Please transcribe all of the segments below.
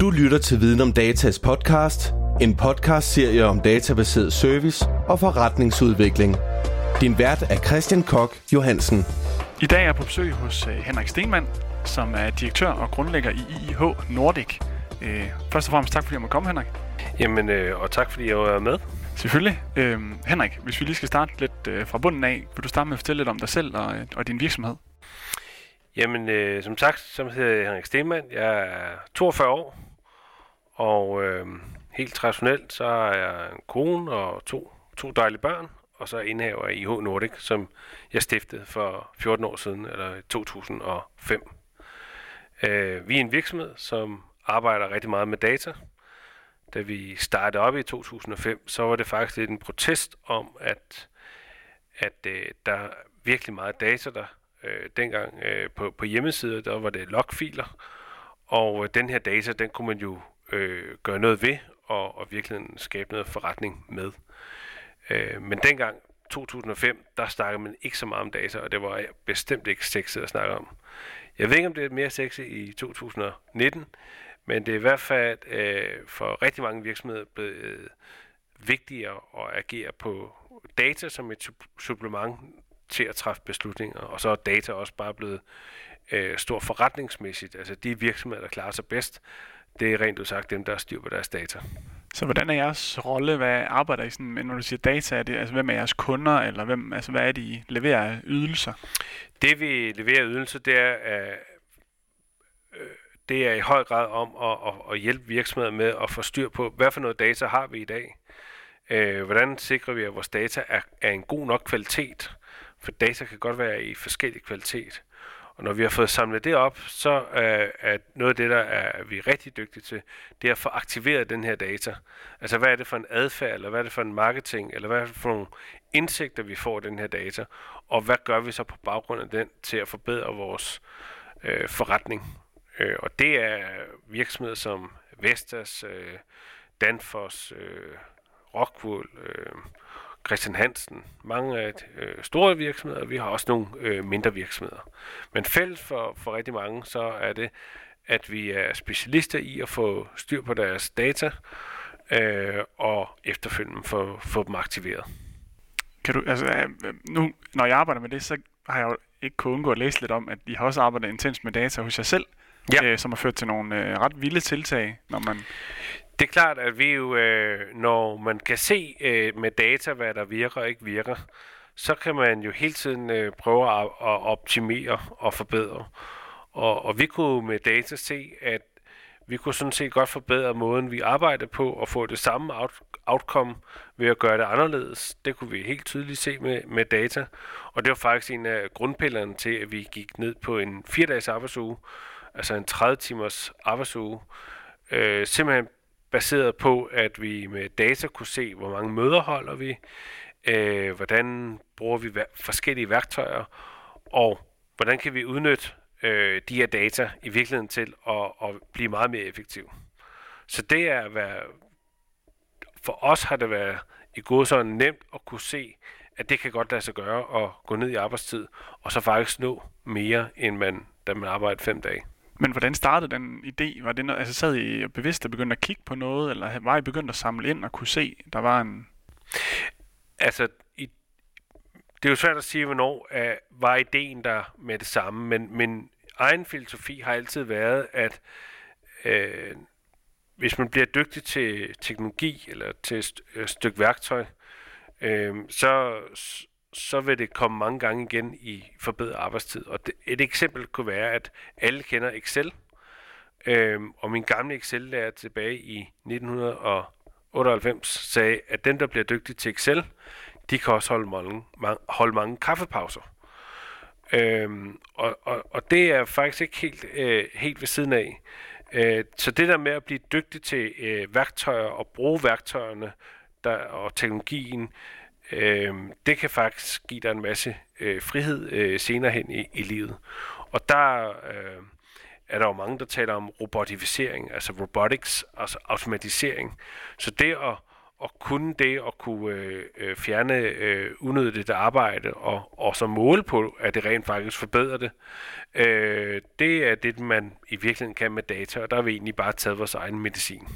Du lytter til Viden om Datas podcast, en podcast-serie om databaseret service og forretningsudvikling. Din vært er Christian Kok Johansen. I dag er jeg på besøg hos øh, Henrik Stenmann, som er direktør og grundlægger i IIH Nordic. Øh, først og fremmest tak fordi jeg måtte komme, Henrik. Jamen, øh, og tak fordi jeg var med. Selvfølgelig. Øh, Henrik, hvis vi lige skal starte lidt øh, fra bunden af, vil du starte med at fortælle lidt om dig selv og, og din virksomhed? Jamen, øh, som sagt, så hedder jeg Henrik Stenmann. Jeg er 42 år, og øh, helt traditionelt, så er jeg en kone og to, to dejlige børn, og så indhaver jeg IH Nordic, som jeg stiftede for 14 år siden, eller 2005. Øh, vi er en virksomhed, som arbejder rigtig meget med data. Da vi startede op i 2005, så var det faktisk lidt en protest om, at, at øh, der er virkelig meget data der. Øh, dengang øh, på, på hjemmesider, der var det logfiler, og øh, den her data, den kunne man jo øh, gøre noget ved, og, og virkelig skabe noget forretning med. Øh, men dengang, 2005, der snakkede man ikke så meget om data, og det var bestemt ikke sexet at snakke om. Jeg ved ikke, om det er mere sexet i 2019, men det er i hvert fald øh, for rigtig mange virksomheder blevet øh, vigtigere at agere på data som et supplement til at træffe beslutninger, og så er data også bare blevet øh, stor forretningsmæssigt. Altså de virksomheder, der klarer sig bedst, det er rent udsagt dem, der styr på deres data. Så hvordan er jeres rolle? Hvad arbejder I sådan med, når du siger data? Er det, altså, hvem er jeres kunder, eller hvem, altså, hvad er det, I leverer ydelser? Det, vi leverer ydelser, det er, øh, det er i høj grad om at, at, at hjælpe virksomheder med at få styr på, hvad for noget data har vi i dag? Øh, hvordan sikrer vi, at vores data er, er en god nok kvalitet? For data kan godt være i forskellig kvalitet. Og når vi har fået samlet det op, så øh, er noget af det, der er vi er rigtig dygtige til, det er at få aktiveret den her data. Altså hvad er det for en adfærd, eller hvad er det for en marketing, eller hvad er det for nogle indsigter, vi får af den her data, og hvad gør vi så på baggrund af den til at forbedre vores øh, forretning. Øh, og det er virksomheder som Vestas, øh, Danfoss, øh, Rockwool, øh, Christian Hansen, mange af øh, store virksomheder, vi har også nogle øh, mindre virksomheder. Men fælles for, for rigtig mange, så er det, at vi er specialister i at få styr på deres data, øh, og efterfølgende få, få dem aktiveret. Kan du, altså, øh, nu, når jeg arbejder med det, så har jeg jo ikke kunnet undgå at læse lidt om, at I har også arbejdet intens med data hos jer selv, ja. øh, som har ført til nogle øh, ret vilde tiltag, når man det er klart, at vi jo, øh, når man kan se øh, med data, hvad der virker og ikke virker, så kan man jo hele tiden øh, prøve at, at optimere og forbedre. Og, og vi kunne med data se, at vi kunne sådan set godt forbedre måden, vi arbejder på, og få det samme out, outcome ved at gøre det anderledes. Det kunne vi helt tydeligt se med, med data. Og det var faktisk en af grundpillerne til, at vi gik ned på en 4-dages arbejdsuge, altså en 30 timers arbejdsuge. Øh, simpelthen baseret på, at vi med data kunne se, hvor mange møder holder vi, øh, hvordan bruger vi forskellige værktøjer, og hvordan kan vi udnytte øh, de her data i virkeligheden til at, at blive meget mere effektiv. Så det er hvad for os har det været i god sådan nemt at kunne se, at det kan godt lade sig gøre at gå ned i arbejdstid, og så faktisk nå mere, end man, da man arbejder fem dage. Men hvordan startede den idé? Var det noget, altså sad I bevidst og begyndte at kigge på noget, eller var I begyndt at samle ind og kunne se, der var en... Altså, i, det er jo svært at sige, hvornår uh, var ideen der med det samme, men min egen filosofi har altid været, at øh, hvis man bliver dygtig til teknologi eller til et stykke værktøj, øh, så, så vil det komme mange gange igen i forbedret arbejdstid. Og det, et eksempel kunne være, at alle kender Excel. Øhm, og min gamle Excel-lærer tilbage i 1998 sagde, at den, der bliver dygtig til Excel, de kan også holde mange, mange, holde mange kaffepauser. Øhm, og, og, og det er faktisk ikke helt, øh, helt ved siden af. Øh, så det der med at blive dygtig til øh, værktøjer og bruge værktøjerne der, og teknologien, øh, Øh, det kan faktisk give dig en masse øh, frihed øh, senere hen i, i livet. Og der øh, er der jo mange, der taler om robotificering, altså robotics, altså automatisering. Så det at, at kunne det, og kunne øh, øh, fjerne øh, unødigt arbejde, og, og så måle på, at det rent faktisk forbedrer det, øh, det er det, man i virkeligheden kan med data, og der har vi egentlig bare taget vores egen medicin.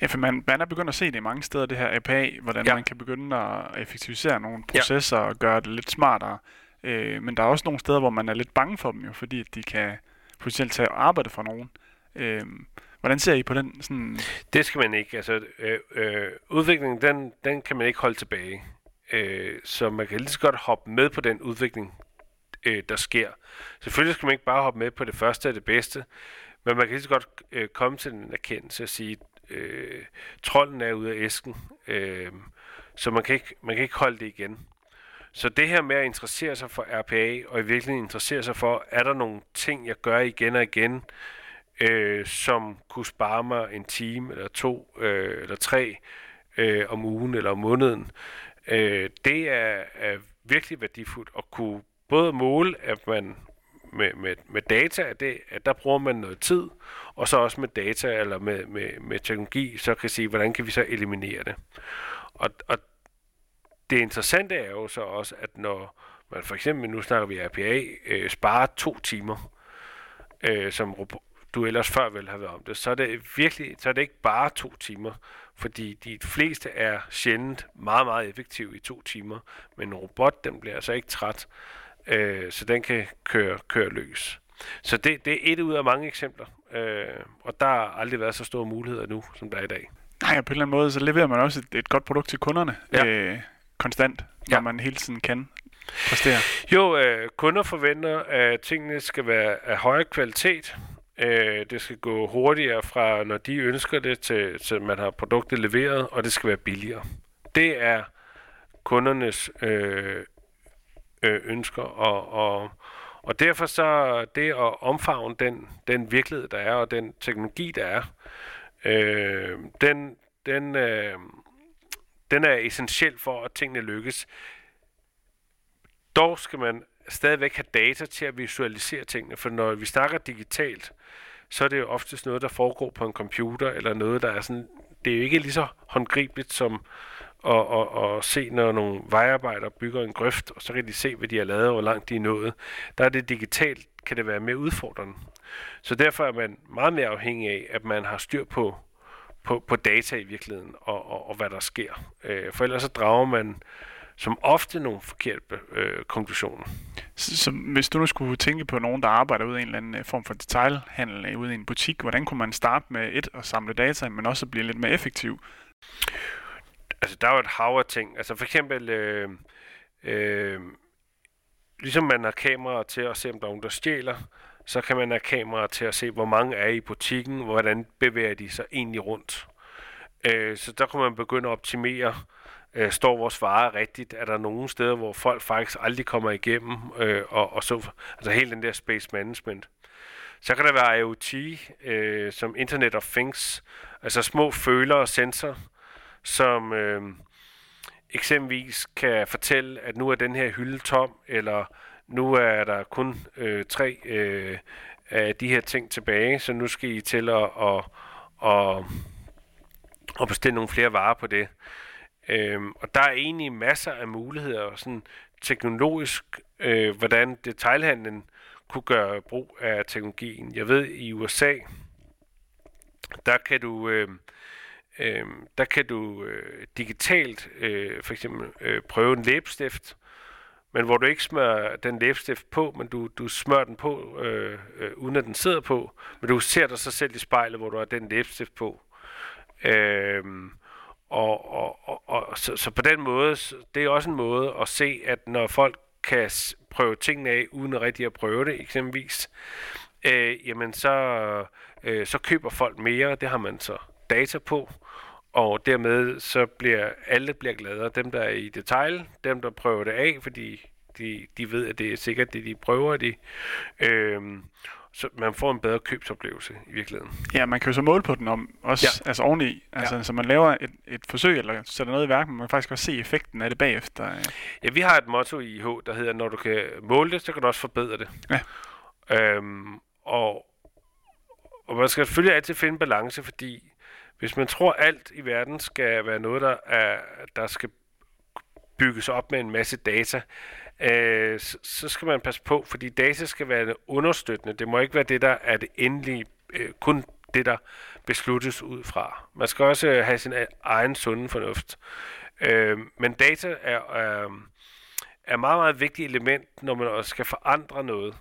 Ja, for man, man er begyndt at se det mange steder, det her APA, hvordan ja. man kan begynde at effektivisere nogle processer ja. og gøre det lidt smartere. Øh, men der er også nogle steder, hvor man er lidt bange for dem jo, fordi de kan potentielt tage arbejde for nogen. Øh, hvordan ser I på den? Sådan... Det skal man ikke. Altså, øh, øh, udviklingen, den, den kan man ikke holde tilbage. Øh, så man kan lige så godt hoppe med på den udvikling, øh, der sker. Selvfølgelig skal man ikke bare hoppe med på det første og det bedste, men man kan lige så godt øh, komme til en erkendelse og sige, øh, trolden er ude af æsken, øh, så man kan, ikke, man kan ikke holde det igen. Så det her med at interessere sig for RPA, og i virkeligheden interessere sig for, er der nogle ting, jeg gør igen og igen, øh, som kunne spare mig en time, eller to, øh, eller tre øh, om ugen eller om måneden, øh, det er, er virkelig værdifuldt at kunne både måle, at man med, med, med data, at, det, at der bruger man noget tid, og så også med data eller med, med, med teknologi, så kan sige, hvordan kan vi så eliminere det. Og, og det interessante er jo så også, at når man for eksempel, nu snakker vi RPA, øh, sparer to timer, øh, som du ellers før vel have været om det, så er det virkelig, så er det ikke bare to timer, fordi de fleste er sjældent meget, meget effektive i to timer, men en robot, den bliver altså ikke træt, øh, så den kan køre, køre løs. Så det, det er et ud af mange eksempler, øh, og der har aldrig været så store muligheder nu, som der er i dag. Nej, på en eller anden måde, så leverer man også et, et godt produkt til kunderne ja. øh, konstant, når ja. man hele tiden kan præstere. Jo, øh, kunder forventer, at tingene skal være af højere kvalitet. Øh, det skal gå hurtigere fra, når de ønsker det, til, til man har produktet leveret, og det skal være billigere. Det er kundernes øh, øh, ønsker, og, og, og derfor så det at omfavne den, den virkelighed, der er, og den teknologi, der er, øh, den, den, øh, den er essentiel for, at tingene lykkes. Dog skal man stadigvæk have data til at visualisere tingene, for når vi snakker digitalt, så er det jo oftest noget, der foregår på en computer, eller noget, der er sådan, det er jo ikke lige så håndgribeligt som og, og, og se, når nogle vejarbejdere bygger en grøft, og så kan de se, hvad de har lavet, og hvor langt de er nået. Der er det digitalt, kan det være mere udfordrende. Så derfor er man meget mere afhængig af, at man har styr på, på, på data i virkeligheden, og, og, og hvad der sker. Øh, for ellers så drager man som ofte nogle forkerte øh, konklusioner. Så, så hvis du nu skulle tænke på nogen, der arbejder ude i en eller anden øh, form for detailhandel, ud ude i en butik, hvordan kunne man starte med et at samle data, men også blive lidt mere effektiv? Altså, der er jo et hav af ting. Altså, for eksempel, øh, øh, ligesom man har kameraer til at se, om der er nogen, der stjæler, så kan man have kameraer til at se, hvor mange er i butikken, hvordan bevæger de sig egentlig rundt. Øh, så der kan man begynde at optimere, øh, står vores varer rigtigt? Er der nogle steder, hvor folk faktisk aldrig kommer igennem? Øh, og, og så, altså hele den der space management. Så kan der være IoT, øh, som Internet of Things, altså små følere og sensorer, som øh, eksempelvis kan fortælle, at nu er den her hylde tom, eller nu er der kun øh, tre øh, af de her ting tilbage, så nu skal I til at, at, at, at bestille nogle flere varer på det. Øhm, og der er egentlig masser af muligheder, sådan teknologisk, øh, hvordan detailhandlen kunne gøre brug af teknologien. Jeg ved, i USA, der kan du, øh, øh, der kan du øh, digitalt øh, for eksempel øh, prøve en læbestift, men hvor du ikke smører den læbestift på, men du, du smører den på, øh, øh, uden at den sidder på, men du ser dig så selv i spejlet, hvor du har den læbestift på. Øh, og, og, og, og så, så på den måde, det er også en måde at se, at når folk kan prøve tingene af, uden rigtig at prøve det, eksempelvis, øh, jamen så, øh, så køber folk mere, det har man så data på, og dermed så bliver alle bliver gladere. Dem, der er i detail, dem, der prøver det af, fordi de, de ved, at det er sikkert det, de prøver det. Øh, så man får en bedre købsoplevelse i virkeligheden. Ja, man kan jo så måle på den om også, ja. altså oveni, altså ja. så man laver et, et forsøg eller sætter noget i værk, men man kan faktisk også se effekten af det bagefter. Ja, vi har et motto i IH, der hedder, når du kan måle det, så kan du også forbedre det. Ja. Øhm, og, og man skal selvfølgelig altid finde balance, fordi hvis man tror, alt i verden skal være noget, der, er, der skal bygges op med en masse data, øh, så, skal man passe på, fordi data skal være understøttende. Det må ikke være det, der er det endelige, øh, kun det, der besluttes ud fra. Man skal også have sin e-, egen sunde fornuft. Øh, men data er, er, er meget, meget vigtigt element, når man også skal forandre noget.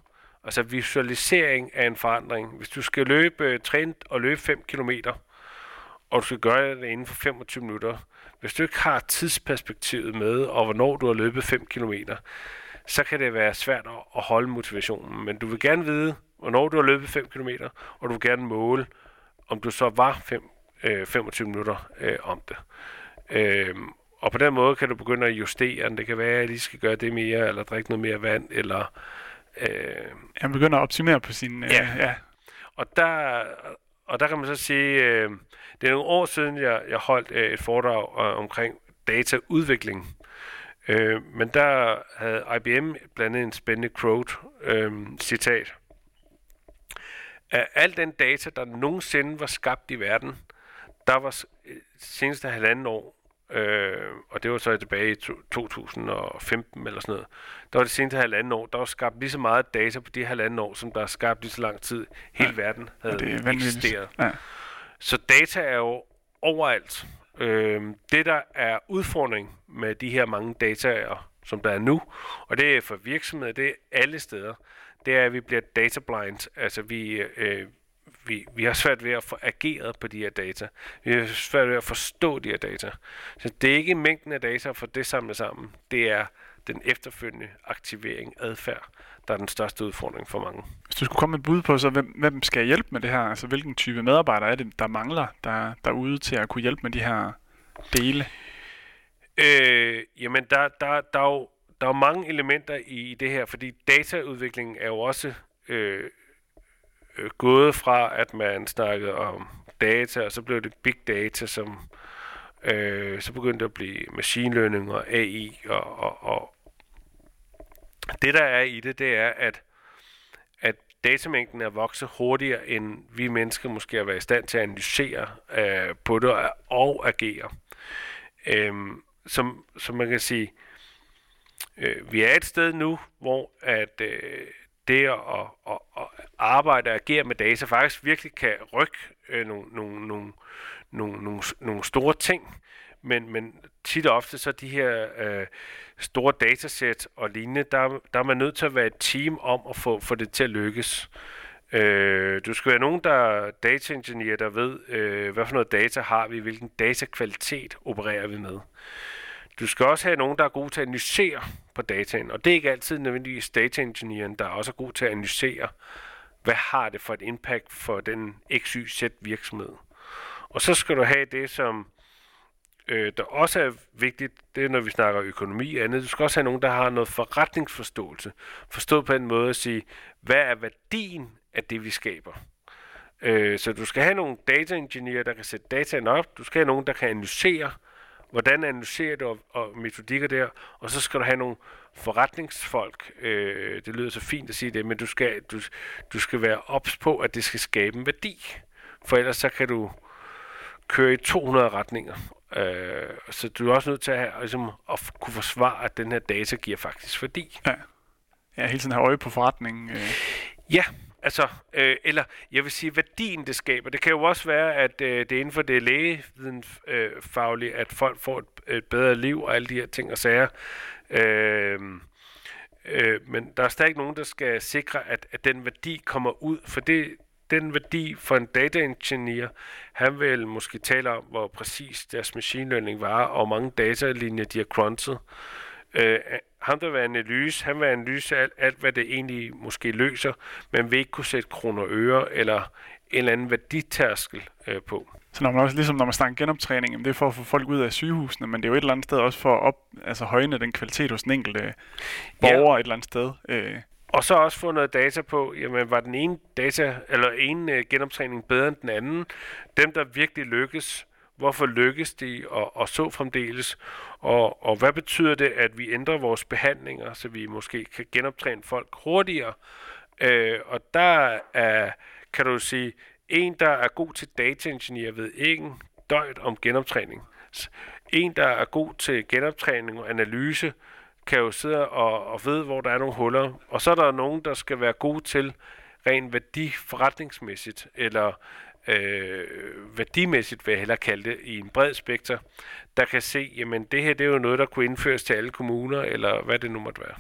Altså visualisering af en forandring. Hvis du skal løbe, øh, træne og løbe 5 km, og du skal gøre det inden for 25 minutter, hvis du ikke har tidsperspektivet med, og hvornår du har løbet 5 km, så kan det være svært at holde motivationen. Men du vil gerne vide, hvornår du har løbet 5 km, og du vil gerne måle, om du så var 5, øh, 25 minutter øh, om det. Øh, og på den måde kan du begynde at justere. Det kan være, at jeg lige skal gøre det mere, eller drikke noget mere vand, eller... Øh, Han begynder at optimere på sin... Øh, ja. ja. Og der, og der kan man så sige, øh, det er nogle år siden, jeg, jeg holdt øh, et foredrag øh, omkring dataudvikling. Øh, men der havde IBM blandet en spændende quote, øh, citat. Af al den data, der nogensinde var skabt i verden, der var seneste halvanden år, øh, og det var så tilbage i 2015 eller sådan noget, der var det seneste halvanden år, der var skabt lige så meget data på de halvanden år, som der er skabt lige så lang tid hele ja. verden havde ja, det er eksisteret. Ja. Så data er jo overalt. Øh, det, der er udfordring med de her mange dataer, som der er nu, og det er for virksomheder, det er alle steder, det er, at vi bliver data blind. Altså vi, øh, vi, vi har svært ved at få ageret på de her data. Vi har svært ved at forstå de her data. Så det er ikke mængden af data for det samlet sammen. Det er den efterfølgende aktivering, adfærd, der er den største udfordring for mange. Hvis du skulle komme med et bud på, så hvem, hvem skal hjælpe med det her? Altså hvilken type medarbejdere er det, der mangler der, derude til at kunne hjælpe med de her dele? Øh, jamen, der, der, der, er jo, der er jo mange elementer i det her, fordi dataudviklingen er jo også øh, øh, gået fra, at man snakkede om data, og så blev det big data, som øh, så begyndte at blive machine learning og AI, og, og, og det der er i det, det er, at, at datamængden er vokset hurtigere, end vi mennesker måske har været i stand til at analysere øh, på det og, og agere. Øh, som, som man kan sige, øh, vi er et sted nu, hvor at øh, det at, at, at arbejde og agere med data faktisk virkelig kan rykke øh, nogle, nogle, nogle, nogle, nogle, nogle store ting. Men, men tit og ofte så de her øh, store datasæt og lignende, der, der er man nødt til at være et team om at få, få det til at lykkes. Øh, du skal være nogen, der er data engineer, der ved, øh, hvad for noget data har vi, hvilken datakvalitet opererer vi med. Du skal også have nogen, der er gode til at analysere på dataen, og det er ikke altid nødvendigvis data der er også god til at analysere, hvad har det for et impact for den XYZ virksomhed. Og så skal du have det, som øh, der også er vigtigt, det er når vi snakker økonomi og andet. Du skal også have nogen, der har noget forretningsforståelse. Forstået på en måde at sige, hvad er værdien af det, vi skaber? Øh, så du skal have nogle data engineer, der kan sætte dataen op. Du skal have nogen, der kan analysere, hvordan analyserer du og, og metodikker der. Og så skal du have nogle forretningsfolk. Øh, det lyder så fint at sige det, men du skal, du, du skal være ops på, at det skal skabe en værdi. For ellers så kan du køre i 200 retninger. Øh, så du er også nødt til at, have, ligesom, at kunne forsvare, at den her data giver faktisk værdi. Ja, ja hele tiden have øje på forretningen. Øh. Ja, altså, øh, eller jeg vil sige, værdien det skaber. Det kan jo også være, at øh, det er inden for det lægevidenfaglige, øh, at folk får et, et bedre liv og alle de her ting og sager. Øh, øh, men der er stadig nogen, der skal sikre, at, at den værdi kommer ud, for det, den værdi for en data engineer, han vil måske tale om, hvor præcis deres machine learning var, og hvor mange datalinjer de har crunchet. Øh, ham, der vil analyse, han vil analyse alt, alt, hvad det egentlig måske løser, men vil ikke kunne sætte kroner og øre eller en eller anden værditærskel øh, på. Så når man også, ligesom når man snakker genoptræning, det er for at få folk ud af sygehusene, men det er jo et eller andet sted også for at op, altså højne den kvalitet hos den enkelte borger ja. et eller andet sted. Øh. Og så også få noget data på, jamen var den ene data, eller en uh, genoptræning bedre end den anden? Dem, der virkelig lykkes, hvorfor lykkes de, og, og så fremdeles? Og, og hvad betyder det, at vi ændrer vores behandlinger, så vi måske kan genoptræne folk hurtigere? Uh, og der er, kan du sige, en, der er god til data ved ikke døjt om genoptræning. En, der er god til genoptræning og analyse, kan jo sidde og, og vide, hvor der er nogle huller. Og så er der nogen, der skal være gode til rent værdiforretningsmæssigt, eller øh, værdimæssigt, vil jeg hellere kalde det, i en bred spekter, der kan se, jamen det her det er jo noget, der kunne indføres til alle kommuner, eller hvad det nu måtte være.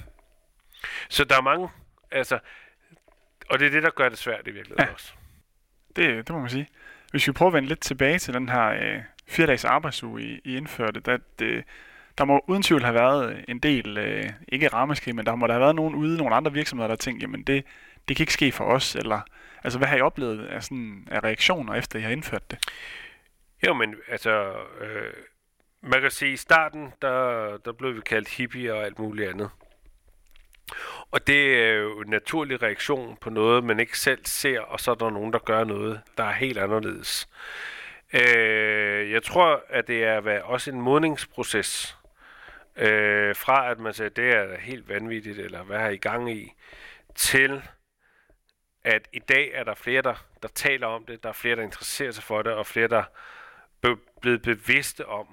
Så der er mange, altså, og det er det, der gør det svært i virkeligheden ja. også. Det, det må man sige. Hvis vi prøver at vende lidt tilbage til den her øh, fire dages arbejdsuge, I, I indførte, der, det, der må uden tvivl have været en del, øh, ikke ramaskrig, men der må der have været nogen ude, nogle andre virksomheder, der tænkte, jamen det, det kan ikke ske for os, eller altså hvad har I oplevet af, sådan, af reaktioner, efter I har indført det? Jo, men altså, øh, man kan sige, i starten, der, der blev vi kaldt hippie og alt muligt andet. Og det er jo en naturlig reaktion på noget, man ikke selv ser, og så er der nogen, der gør noget, der er helt anderledes. Øh, jeg tror, at det er også en modningsproces. Øh, fra at man siger, det er helt vanvittigt, eller hvad har I gang i, til at i dag er der flere, der, der taler om det, der er flere, der interesserer sig for det, og flere, der er blevet bevidste om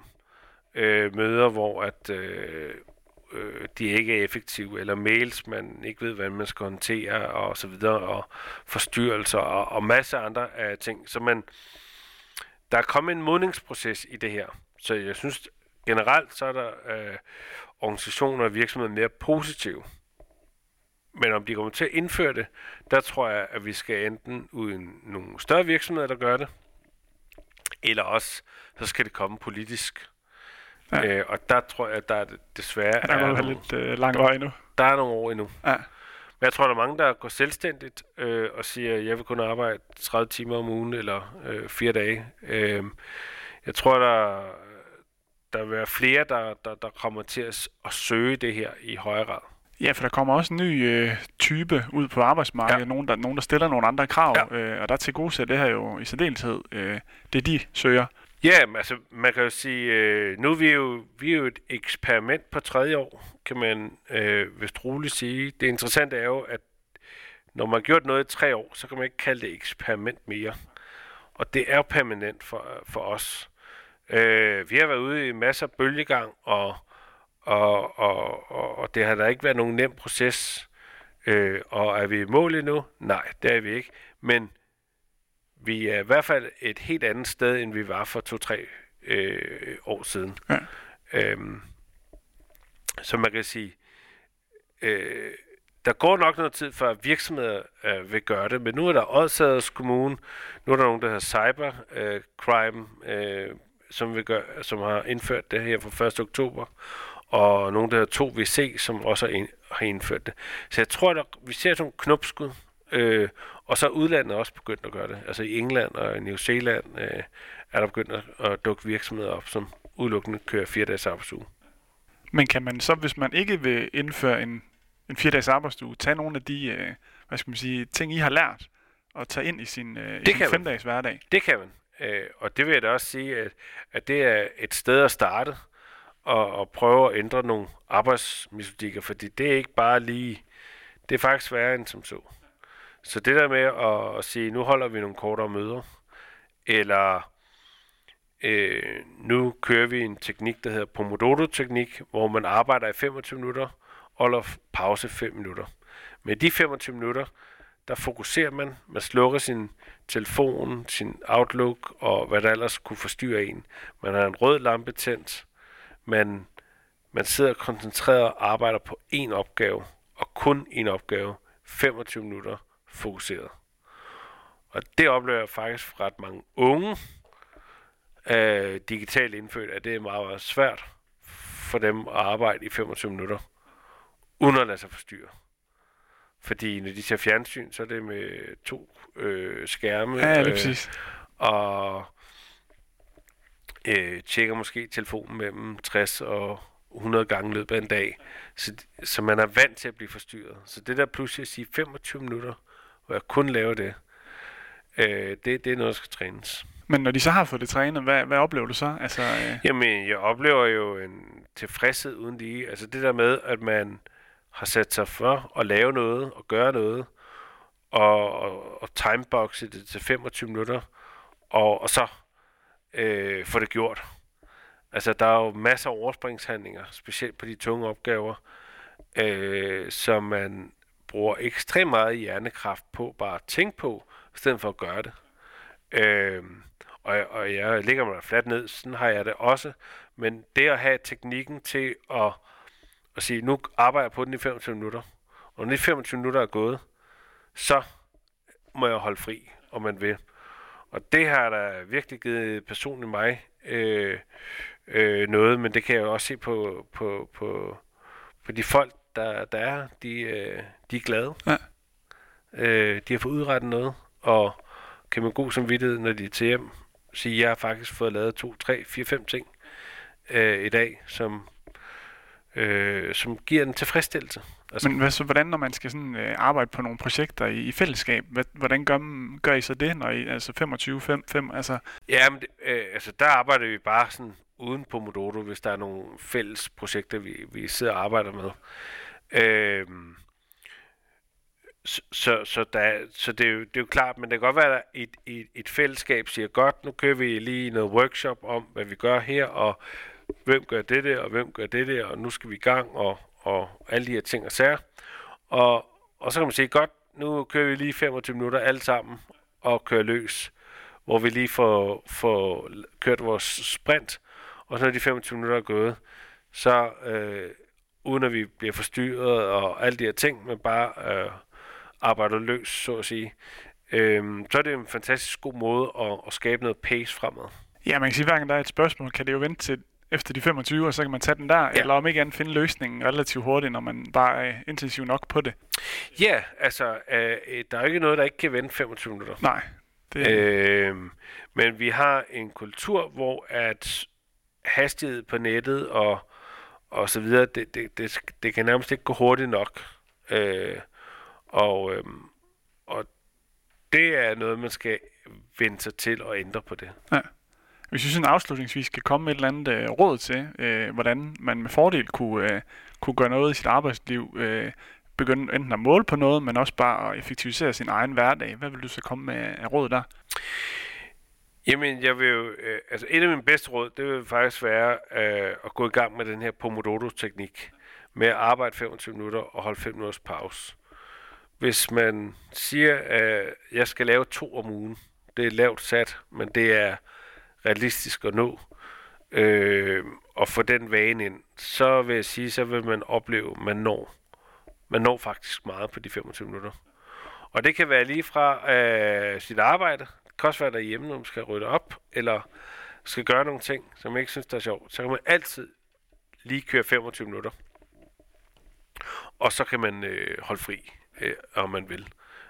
øh, møder, hvor at øh, øh, de ikke er effektive, eller mails, man ikke ved, hvad man skal håndtere, og så videre, og forstyrrelser, og, og masser af andre af ting. Så man, der er kommet en modningsproces i det her. Så jeg synes generelt, så er der øh, organisationer og virksomheder mere positive. Men om de kommer til at indføre det, der tror jeg, at vi skal enten uden nogle større virksomheder, der gør det, eller også, så skal det komme politisk. Ja. Øh, og der tror jeg, at der er desværre... Ja, der er, er nogle, lidt øh, lang vej endnu. Der er nogle år endnu. Ja. Men jeg tror, der er mange, der går selvstændigt øh, og siger, at jeg vil kun arbejde 30 timer om ugen eller øh, fire dage. Øh, jeg tror, der, der vil være flere, der, der, der kommer til at, at søge det her i højere grad. Ja, for der kommer også en ny øh, type ud på arbejdsmarkedet. Ja. Nogen, der, nogen, der stiller nogle andre krav, ja. øh, og der til gode det her jo i særdeleshed. Øh, det de søger. Ja, altså man kan jo sige, øh, nu er vi jo, vi er jo et eksperiment på tredje år, kan man øh, vist roligt sige. Det interessante er jo, at når man har gjort noget i tre år, så kan man ikke kalde det eksperiment mere. Og det er jo permanent for, for os. Øh, vi har været ude i masser af bølgegang, og, og, og, og, og det har da ikke været nogen nem proces. Øh, og er vi i mål endnu? Nej, det er vi ikke. Men vi er i hvert fald et helt andet sted, end vi var for to-tre øh, år siden. Ja. Øhm, så man kan sige, øh, der går nok noget tid, før virksomheder øh, vil gøre det, men nu er der Odsaders Kommune, nu er der nogen, der hedder Cyber øh, øh, som, vil gøre, som har indført det her fra 1. oktober, og nogen, der hedder 2VC, som også har, ind, har indført det. Så jeg tror, at vi ser sådan nogle knopskud, øh, og så er udlandet også begyndt at gøre det. Altså i England og New Zealand øh, er der begyndt at, at dukke virksomheder op, som udelukkende kører fire dages arbejdsuge. Men kan man så, hvis man ikke vil indføre en, en fire dages arbejdsuge, tage nogle af de øh, hvad skal man sige, ting, I har lært, og tage ind i sin, øh, det i sin fem dages hverdag? Det kan man. Øh, og det vil jeg da også sige, at, at det er et sted at starte og, og prøve at ændre nogle arbejdsmetodikker, fordi det er ikke bare lige, det er faktisk værre end som så. Så det der med at, at sige, nu holder vi nogle kortere møder, eller øh, nu kører vi en teknik, der hedder Pomodoro-teknik, hvor man arbejder i 25 minutter, holder pause 5 minutter. Med de 25 minutter, der fokuserer man, man slukker sin telefon, sin Outlook og hvad der ellers kunne forstyrre en. Man har en rød lampe tændt, man, man sidder koncentreret og arbejder på én opgave, og kun én opgave, 25 minutter fokuseret. Og det oplever jeg faktisk for ret mange unge øh, digitalt indfødt, at det er meget, meget svært for dem at arbejde i 25 minutter, uden at lade sig forstyrre. Fordi når de ser fjernsyn, så er det med to øh, skærme. Ja, det er øh, præcis. Og øh, tjekker måske telefonen mellem 60 og 100 gange løbet af en dag. Så, så man er vant til at blive forstyrret. Så det der pludselig at sige 25 minutter, hvor jeg kun laver det, øh, det, det er noget, der skal trænes. Men når de så har fået det trænet, hvad, hvad oplever du så? Altså, øh... Jamen, jeg oplever jo en tilfredshed uden lige. Altså det der med, at man har sat sig for at lave noget og gøre noget, og, og, og timeboxe det til 25 minutter, og, og så øh, få det gjort. Altså, der er jo masser af overspringshandlinger, specielt på de tunge opgaver, øh, som man bruger ekstremt meget hjernekraft på bare at tænke på, i stedet for at gøre det. Øh, og, og jeg ligger mig fladt ned, sådan har jeg det også. Men det at have teknikken til at, at sige, nu arbejder jeg på den i 25 minutter, og når de 25 minutter er gået, så må jeg holde fri, om man vil. Og det har der virkelig givet personligt mig øh, øh, noget, men det kan jeg jo også se på, på, på, på de folk, der, der er. De, øh, de er glade. Ja. Øh, de har fået udrettet noget, og kan med god samvittighed, når de er til hjem, sige, jeg har faktisk fået lavet to, tre, fire, fem ting øh, i dag, som, øh, som giver en tilfredsstillelse. Altså, Men hvad, så, hvordan, når man skal sådan, øh, arbejde på nogle projekter i, i fællesskab, hvad, hvordan gør, gør I så det, når I altså 25, 5, 5, altså? Ja, men, øh, altså der arbejder vi bare sådan uden på Mododo, hvis der er nogle fælles projekter, vi, vi sidder og arbejder med. Øh, så, så, så, der, så det, er jo, det er jo klart, men det kan godt være, at et, et, et fællesskab siger, godt, nu kører vi lige noget workshop om, hvad vi gør her, og hvem gør det der, og hvem gør det der, og nu skal vi i gang, og, og alle de her ting og sager. Og, og så kan man sige, godt, nu kører vi lige 25 minutter alle sammen, og kører løs, hvor vi lige får, får kørt vores sprint, og så når de 25 minutter er gået, så øh, uden at vi bliver forstyrret og alle de her ting, men bare øh, arbejder løs, så at sige, øh, så er det en fantastisk god måde at, at skabe noget pace fremad. Ja, man kan sige, hver gang der er et spørgsmål, kan det jo vente til efter de 25 år, så kan man tage den der, ja. eller om ikke andet finde løsningen relativt hurtigt, når man bare er intensiv nok på det. Ja, altså, øh, der er jo ikke noget, der ikke kan vente 25 minutter. Nej. Det... Øh, men vi har en kultur, hvor at hastighed på nettet og, og så videre, det, det, det, det kan nærmest ikke gå hurtigt nok. Øh, og, øh, og det er noget, man skal vende sig til og ændre på det. Ja. Hvis vi sådan afslutningsvis kan komme med et eller andet øh, råd til, øh, hvordan man med fordel kunne, øh, kunne gøre noget i sit arbejdsliv, øh, begynde enten at måle på noget, men også bare at effektivisere sin egen hverdag, hvad vil du så komme med af råd der? Jamen, jeg vil jo, øh, altså et af mine bedste råd, det vil faktisk være øh, at gå i gang med den her Pomodoro-teknik, med at arbejde 25 minutter og holde 5 minutters pause. Hvis man siger, at jeg skal lave to om ugen, det er lavt sat, men det er realistisk at nå, øh, og få den vane ind, så vil jeg sige, så vil man opleve, at man når, man når faktisk meget på de 25 minutter. Og det kan være lige fra øh, sit arbejde, det kan også være derhjemme, når man skal rydde op, eller skal gøre nogle ting, som man ikke synes, der er sjovt. Så kan man altid lige køre 25 minutter. Og så kan man øh, holde fri, øh, om man vil,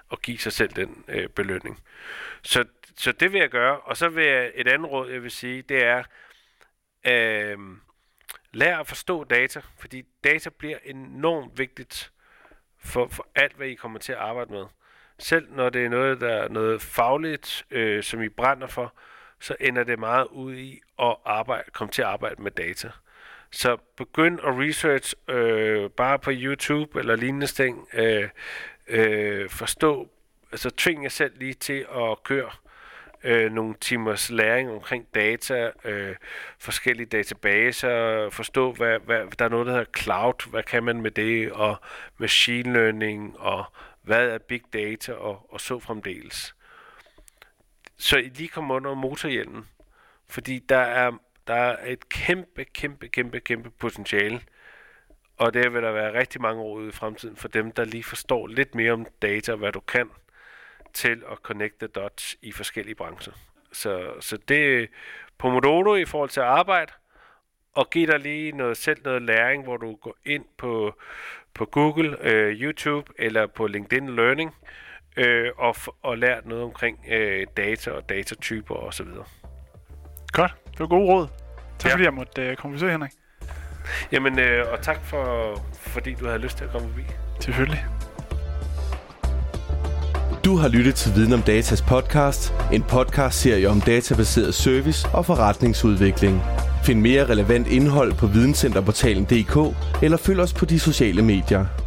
og give sig selv den øh, belønning. Så, så det vil jeg gøre. Og så vil jeg, et andet råd, jeg vil sige, det er, øh, lær at forstå data, fordi data bliver enormt vigtigt for, for alt, hvad I kommer til at arbejde med. Selv når det er noget, der er noget fagligt, øh, som I brænder for, så ender det meget ud i at arbejde, komme til at arbejde med data. Så begynd at research øh, bare på YouTube eller lignende ting. Øh, øh, forstå, altså tving jer selv lige til at køre øh, nogle timers læring omkring data, øh, forskellige databaser, forstå, hvad, hvad, der er noget, der hedder cloud, hvad kan man med det, og machine learning, og hvad er big data, og, og så fremdeles. Så I lige kommer under motorhjelmen, fordi der er, der er et kæmpe, kæmpe, kæmpe, kæmpe potentiale, og det vil der være rigtig mange råd i fremtiden for dem, der lige forstår lidt mere om data, hvad du kan, til at connect the dots i forskellige brancher. Så, så det er Pomodoro i forhold til arbejde, og give dig lige noget, selv noget læring, hvor du går ind på, på Google, øh, YouTube eller på LinkedIn Learning øh, og, og lært noget omkring øh, data og datatyper osv. Godt, det var gode råd. Tak ja. fordi jeg måtte øh, komme besøg, Henrik. Jamen, øh, og tak for, fordi du havde lyst til at komme forbi. Selvfølgelig. Du har lyttet til Viden om Datas podcast, en podcast-serie om databaseret service og forretningsudvikling. Find mere relevant indhold på videncenterportalen.dk eller følg os på de sociale medier.